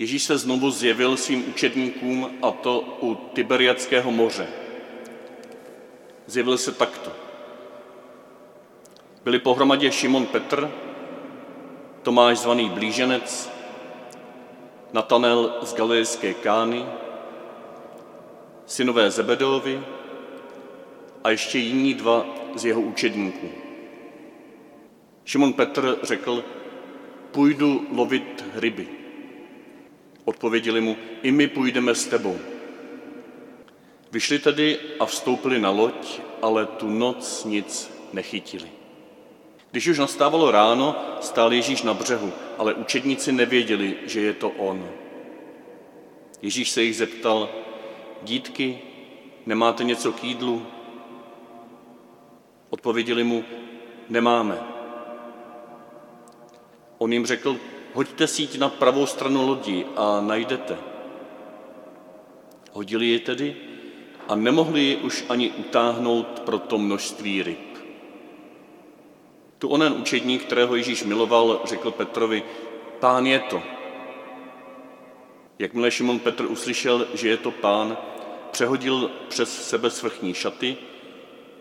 Ježíš se znovu zjevil svým učedníkům a to u Tiberiackého moře. Zjevil se takto. Byli pohromadě Šimon Petr, Tomáš zvaný Blíženec, Natanel z Galilejské Kány, synové Zebedovi a ještě jiní dva z jeho učedníků. Šimon Petr řekl, půjdu lovit ryby. Odpověděli mu, i my půjdeme s tebou. Vyšli tedy a vstoupili na loď, ale tu noc nic nechytili. Když už nastávalo ráno, stál Ježíš na břehu, ale učedníci nevěděli, že je to on. Ježíš se jich zeptal, dítky, nemáte něco k jídlu? Odpověděli mu, nemáme. On jim řekl, hoďte síť na pravou stranu lodi a najdete. Hodili ji tedy a nemohli ji už ani utáhnout pro to množství ryb. Tu onen učedník, kterého Ježíš miloval, řekl Petrovi, pán je to. Jakmile Šimon Petr uslyšel, že je to pán, přehodil přes sebe svrchní šaty,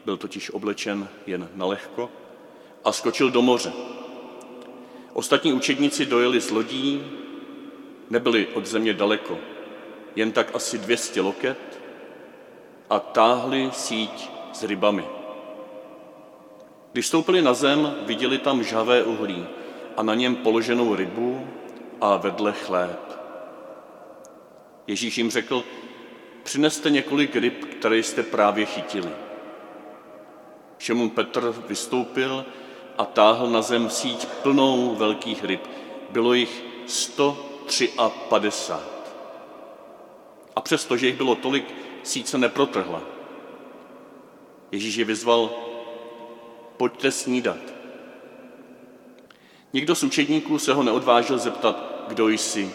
byl totiž oblečen jen na lehko, a skočil do moře. Ostatní učedníci dojeli z lodí, nebyli od země daleko, jen tak asi 200 loket a táhli síť s rybami. Když stoupili na zem, viděli tam žhavé uhlí a na něm položenou rybu a vedle chléb. Ježíš jim řekl, přineste několik ryb, které jste právě chytili. Šimon Petr vystoupil a táhl na zem síť plnou velkých ryb. Bylo jich 153. A přesto, že jich bylo tolik, síť se neprotrhla. Ježíš je vyzval, pojďte snídat. Nikdo z učedníků se ho neodvážil zeptat, kdo jsi.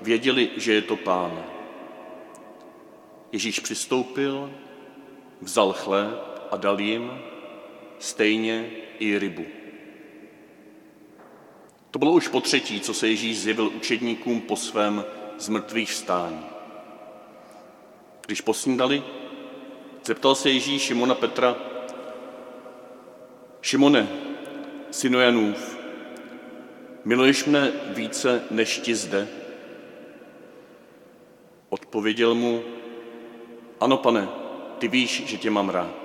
Věděli, že je to pán. Ježíš přistoupil, vzal chléb a dal jim, stejně i rybu. To bylo už po třetí, co se Ježíš zjevil učedníkům po svém zmrtvých vstání. Když posnídali, zeptal se Ježíš Šimona Petra, Šimone, synu Janův, miluješ mne více než ti zde? Odpověděl mu, ano pane, ty víš, že tě mám rád.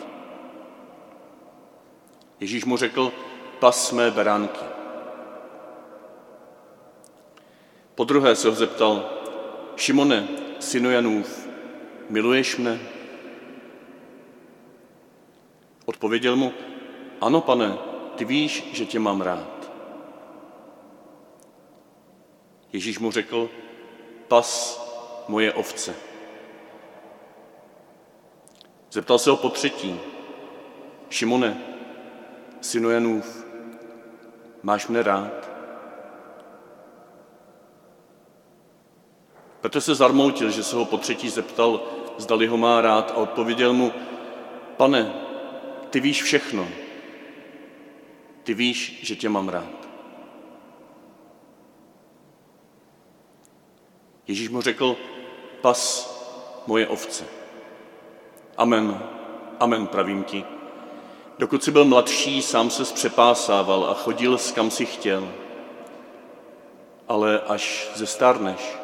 Ježíš mu řekl, pas mé beránky. Po druhé se ho zeptal, Šimone, synu Janův, miluješ mne? Odpověděl mu, ano, pane, ty víš, že tě mám rád. Ježíš mu řekl, pas moje ovce. Zeptal se ho po třetí, Šimone, synu Janův, máš mne rád? Petr se zarmoutil, že se ho po třetí zeptal, zdali ho má rád a odpověděl mu, pane, ty víš všechno, ty víš, že tě mám rád. Ježíš mu řekl, pas moje ovce. Amen, amen, pravím ti. Dokud jsi byl mladší, sám se zpřepásával a chodil s kam si chtěl. Ale až zestárneš,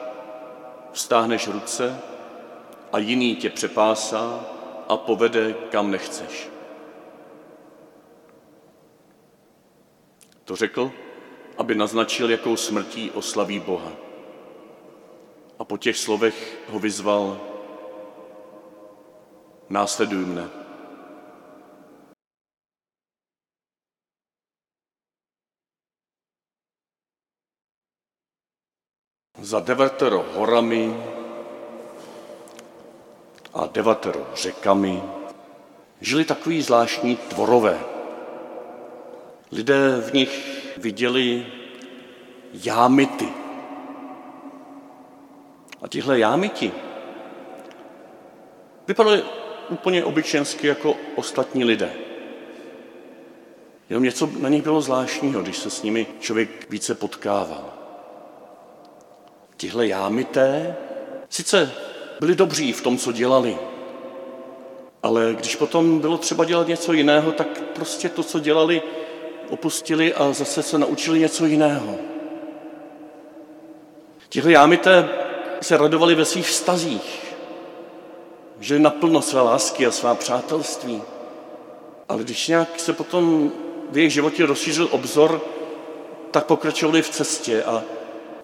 vstáhneš ruce a jiný tě přepásá a povede, kam nechceš. To řekl, aby naznačil, jakou smrtí oslaví Boha. A po těch slovech ho vyzval, následuj mne. Za devatero horami a devatero řekami žili takový zvláštní tvorové. Lidé v nich viděli jámity. A tihle jámiti vypadaly úplně obyčensky jako ostatní lidé. Jenom něco na nich bylo zvláštního, když se s nimi člověk více potkával. Tihle jámité sice byli dobří v tom, co dělali, ale když potom bylo třeba dělat něco jiného, tak prostě to, co dělali, opustili a zase se naučili něco jiného. Tihle jámité se radovali ve svých vztazích, žili naplno své lásky a svá přátelství. Ale když nějak se potom v jejich životě rozšířil obzor, tak pokračovali v cestě a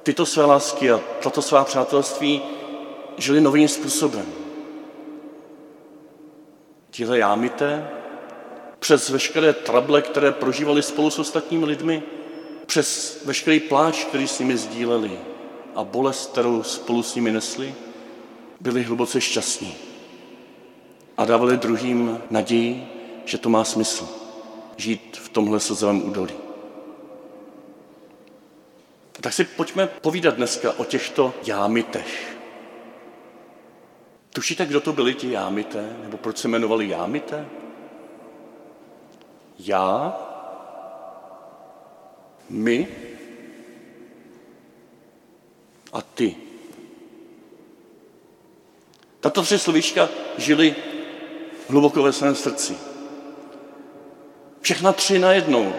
tyto své lásky a tato svá přátelství žili novým způsobem. Tihle jámité, přes veškeré trable, které prožívali spolu s ostatními lidmi, přes veškerý pláč, který s nimi sdíleli a bolest, kterou spolu s nimi nesli, byli hluboce šťastní a dávali druhým naději, že to má smysl žít v tomhle slzovém údolí. Tak si pojďme povídat dneska o těchto jámitech. Tušíte, kdo to byli ti jámité? Nebo proč se jmenovali jámité? Já, my a ty. Tato tři slovíčka žili hluboko ve svém srdci. Všechna tři najednou,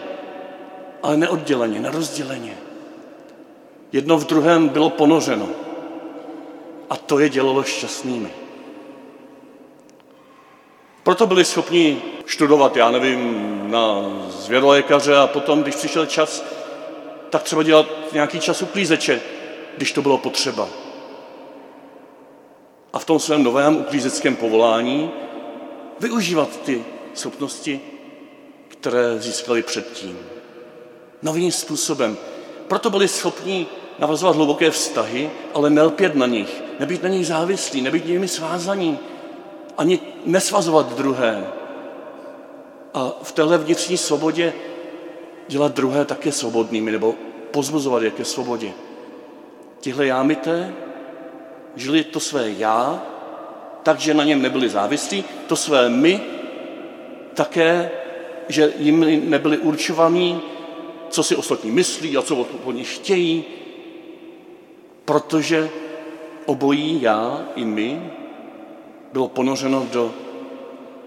ale neodděleně, nerozděleně. Jedno v druhém bylo ponořeno. A to je dělalo šťastnými. Proto byli schopni študovat, já nevím, na zvěrolékaře a potom, když přišel čas, tak třeba dělat nějaký čas uklízeče, když to bylo potřeba. A v tom svém novém uklízeckém povolání využívat ty schopnosti, které získali předtím. Novým způsobem. Proto byli schopni navazovat hluboké vztahy, ale nelpět na nich, nebýt na nich závislí, nebýt nimi svázaní, ani nesvazovat druhé. A v téhle vnitřní svobodě dělat druhé také svobodnými, nebo pozbuzovat jaké svobodě. Tihle jámité žili to své já, takže na něm nebyli závislí, to své my také, že jim nebyli určovaní, co si ostatní myslí a co od nich chtějí, protože obojí já i my bylo ponořeno do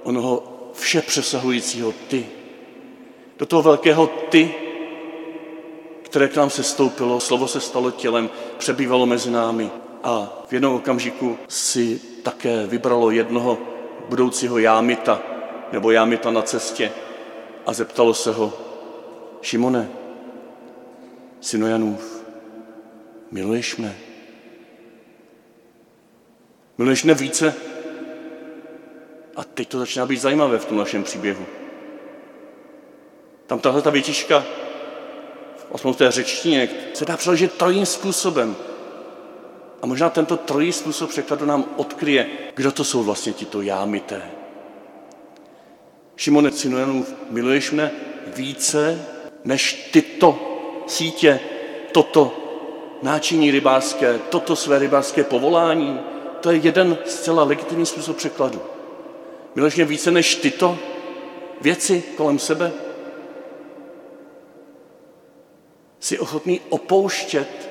onoho vše přesahujícího ty. Do toho velkého ty, které k nám se stoupilo, slovo se stalo tělem, přebývalo mezi námi a v jednom okamžiku si také vybralo jednoho budoucího jámita nebo jámita na cestě a zeptalo se ho, Šimone, synu Janův, miluješ mne? Miluješ mne více? A teď to začíná být zajímavé v tom našem příběhu. Tam tahle ta větička, v té řečtině, se dá přeložit trojím způsobem. A možná tento trojí způsob překladu nám odkryje, kdo to jsou vlastně tito jámité. Šimone Cinojanův, miluješ mne více než tyto sítě, toto náčiní rybářské, toto své rybářské povolání, to je jeden zcela legitimní způsob překladu. Miluješ mě více než tyto věci kolem sebe? Jsi ochotný opouštět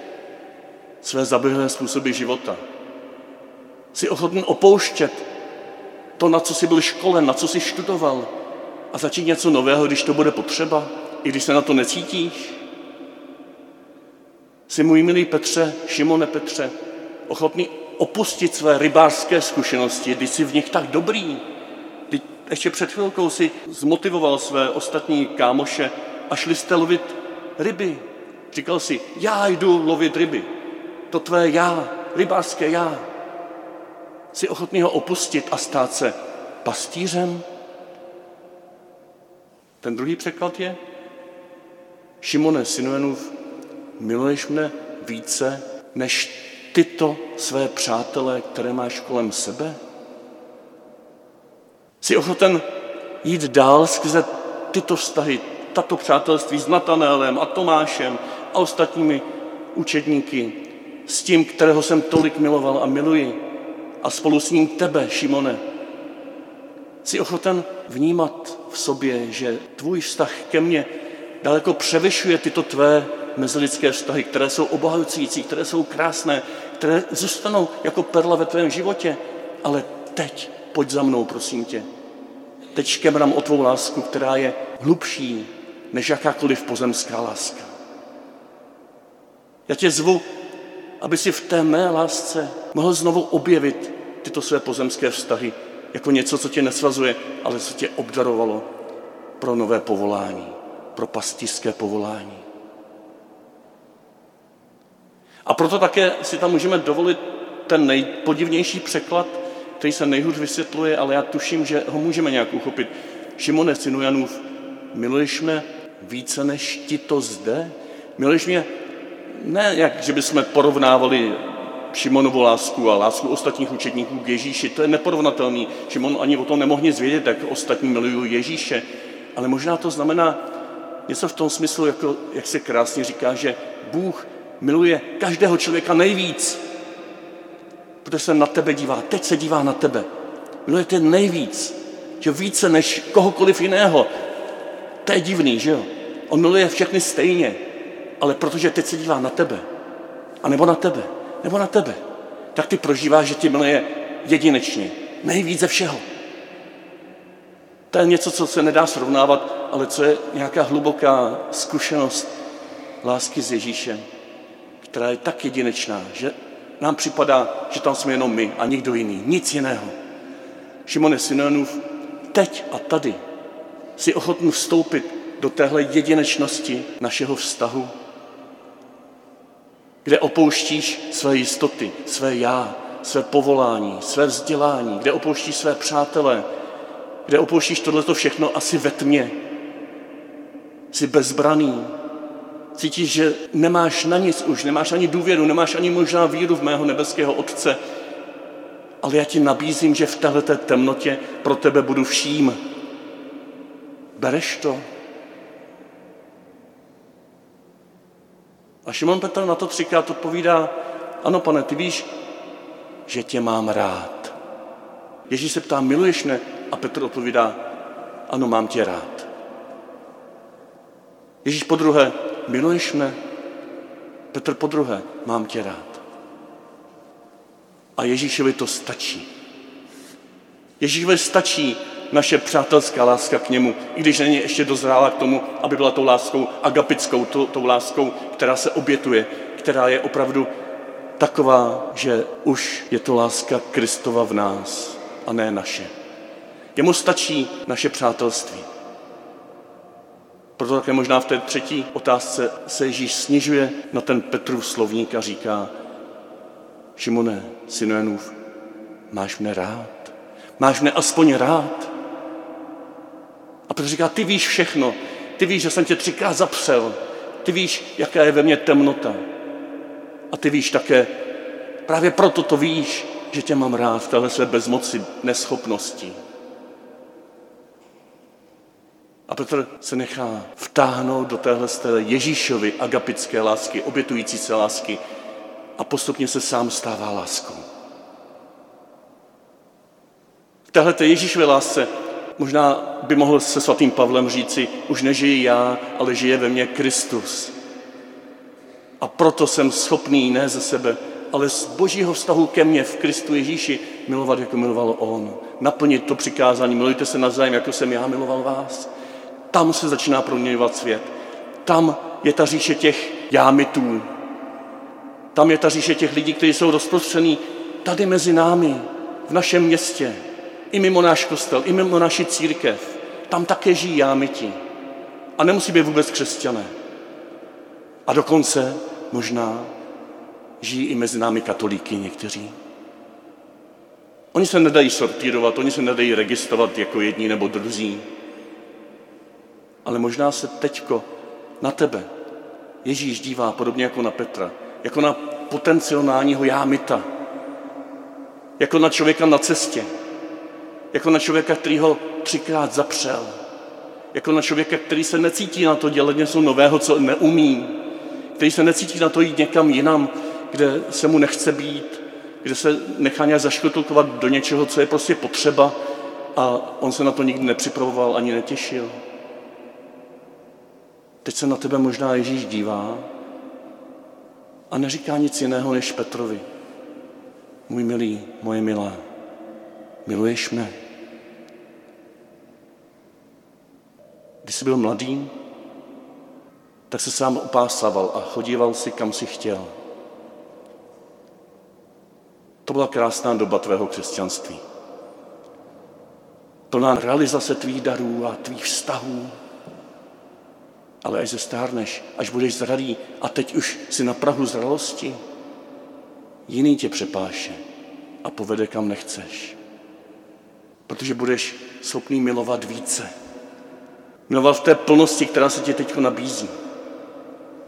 své zaběhlé způsoby života. Jsi ochotný opouštět to, na co jsi byl školen, na co jsi študoval a začít něco nového, když to bude potřeba, i když se na to necítíš? Jsi můj milý Petře, Šimone Petře, ochotný opustit své rybářské zkušenosti, když jsi v nich tak dobrý. Když ještě před chvilkou si zmotivoval své ostatní kámoše a šli jste lovit ryby. Říkal si, já jdu lovit ryby. To tvé já, rybářské já. Jsi ochotný ho opustit a stát se pastýřem? Ten druhý překlad je, Šimone, synu miluješ mne více než tyto své přátelé, které máš kolem sebe? Jsi ochoten jít dál skrze tyto vztahy, tato přátelství s Natanélem a Tomášem a ostatními učedníky, s tím, kterého jsem tolik miloval a miluji, a spolu s ním tebe, Šimone. Jsi ochoten vnímat v sobě, že tvůj vztah ke mně daleko převyšuje tyto tvé mezilidské vztahy, které jsou obohacující, které jsou krásné, které zůstanou jako perla ve tvém životě, ale teď pojď za mnou, prosím tě. Teď škemrám o tvou lásku, která je hlubší než jakákoliv pozemská láska. Já tě zvu, aby si v té mé lásce mohl znovu objevit tyto své pozemské vztahy jako něco, co tě nesvazuje, ale co tě obdarovalo pro nové povolání, pro pastýřské povolání. A proto také si tam můžeme dovolit ten nejpodivnější překlad, který se nejhůř vysvětluje, ale já tuším, že ho můžeme nějak uchopit. Šimone, synu Janův, miluješ mě více než ti to zde? Miluješ mě ne, jak, že bychom porovnávali Šimonovu lásku a lásku ostatních učedníků k Ježíši. To je neporovnatelný. Šimon ani o tom nemohl nic vědět, jak ostatní milují Ježíše. Ale možná to znamená něco v tom smyslu, jako, jak se krásně říká, že Bůh miluje každého člověka nejvíc, protože se na tebe dívá. Teď se dívá na tebe. Miluje tě nejvíc, že více než kohokoliv jiného. To je divný, že jo? On miluje všechny stejně, ale protože teď se dívá na tebe, a nebo na tebe, nebo na tebe, tak ty prožíváš, že tě miluje jedinečně, nejvíc ze všeho. To je něco, co se nedá srovnávat, ale co je nějaká hluboká zkušenost lásky s Ježíšem, která je tak jedinečná, že nám připadá, že tam jsme jenom my a nikdo jiný, nic jiného. Šimone Synonův, teď a tady si ochotný vstoupit do téhle jedinečnosti našeho vztahu, kde opouštíš své jistoty, své já, své povolání, své vzdělání, kde opouštíš své přátele, kde opouštíš tohleto všechno asi ve tmě. Jsi bezbraný, cítíš, že nemáš na nic už, nemáš ani důvěru, nemáš ani možná víru v mého nebeského Otce, ale já ti nabízím, že v této temnotě pro tebe budu vším. Bereš to? A Šimon Petr na to třikrát odpovídá, ano pane, ty víš, že tě mám rád. Ježíš se ptá, miluješ mě? A Petr odpovídá, ano, mám tě rád. Ježíš po druhé, miluješ mě? Petr po druhé, mám tě rád. A Ježíšovi to stačí. Ježíšovi stačí naše přátelská láska k němu, i když není ještě dozrála k tomu, aby byla tou láskou agapickou, tou, tou láskou, která se obětuje, která je opravdu taková, že už je to láska Kristova v nás a ne naše. Jemu stačí naše přátelství. Proto také možná v té třetí otázce se Ježíš snižuje na ten Petrův slovník a říká, Šimone, synu Janův, máš mne rád? Máš mne aspoň rád? A Petr říká, ty víš všechno, ty víš, že jsem tě třikrát zapřel, ty víš, jaká je ve mně temnota. A ty víš také, právě proto to víš, že tě mám rád v téhle své bezmoci, neschopnosti. A Petr se nechá vtáhnout do téhle Ježíšovy agapické lásky, obětující se lásky a postupně se sám stává láskou. V téhle Ježíšové lásce možná by mohl se svatým Pavlem říci, už nežiji já, ale žije ve mně Kristus. A proto jsem schopný ne ze sebe, ale z božího vztahu ke mně v Kristu Ježíši milovat, jako miloval On. Naplnit to přikázání, milujte se navzájem, jako jsem já miloval vás. Tam se začíná proměňovat svět. Tam je ta říše těch jámitů. Tam je ta říše těch lidí, kteří jsou rozprostření tady mezi námi, v našem městě, i mimo náš kostel, i mimo naši církev. Tam také žijí jámiti. A nemusí být vůbec křesťané. A dokonce možná žijí i mezi námi katolíky někteří. Oni se nedají sortírovat, oni se nedají registrovat jako jedni nebo druzí. Ale možná se teďko na tebe Ježíš dívá podobně jako na Petra, jako na potenciálního jámita, jako na člověka na cestě, jako na člověka, který ho třikrát zapřel, jako na člověka, který se necítí na to dělat něco nového, co neumí, který se necítí na to jít někam jinam, kde se mu nechce být, kde se nechá nějak zaškotulkovat do něčeho, co je prostě potřeba a on se na to nikdy nepřipravoval ani netěšil. Teď se na tebe možná Ježíš dívá A neříká nic jiného než Petrovi. Můj milý, moje milá, miluješ mne? Když jsi byl mladý, tak se sám opásával a chodíval si, kam si chtěl. To byla krásná doba tvého křesťanství. Plná realizace tvých darů a tvých vztahů. Ale až zestárneš, až budeš zralý a teď už si na prahu zralosti, jiný tě přepáše a povede kam nechceš. Protože budeš schopný milovat více. Milovat v té plnosti, která se ti teď nabízí.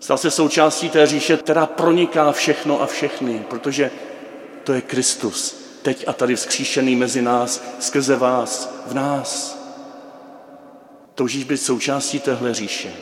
Stal se součástí té říše, která proniká všechno a všechny, protože to je Kristus, teď a tady vzkříšený mezi nás, skrze vás, v nás. Toužíš být součástí téhle říše.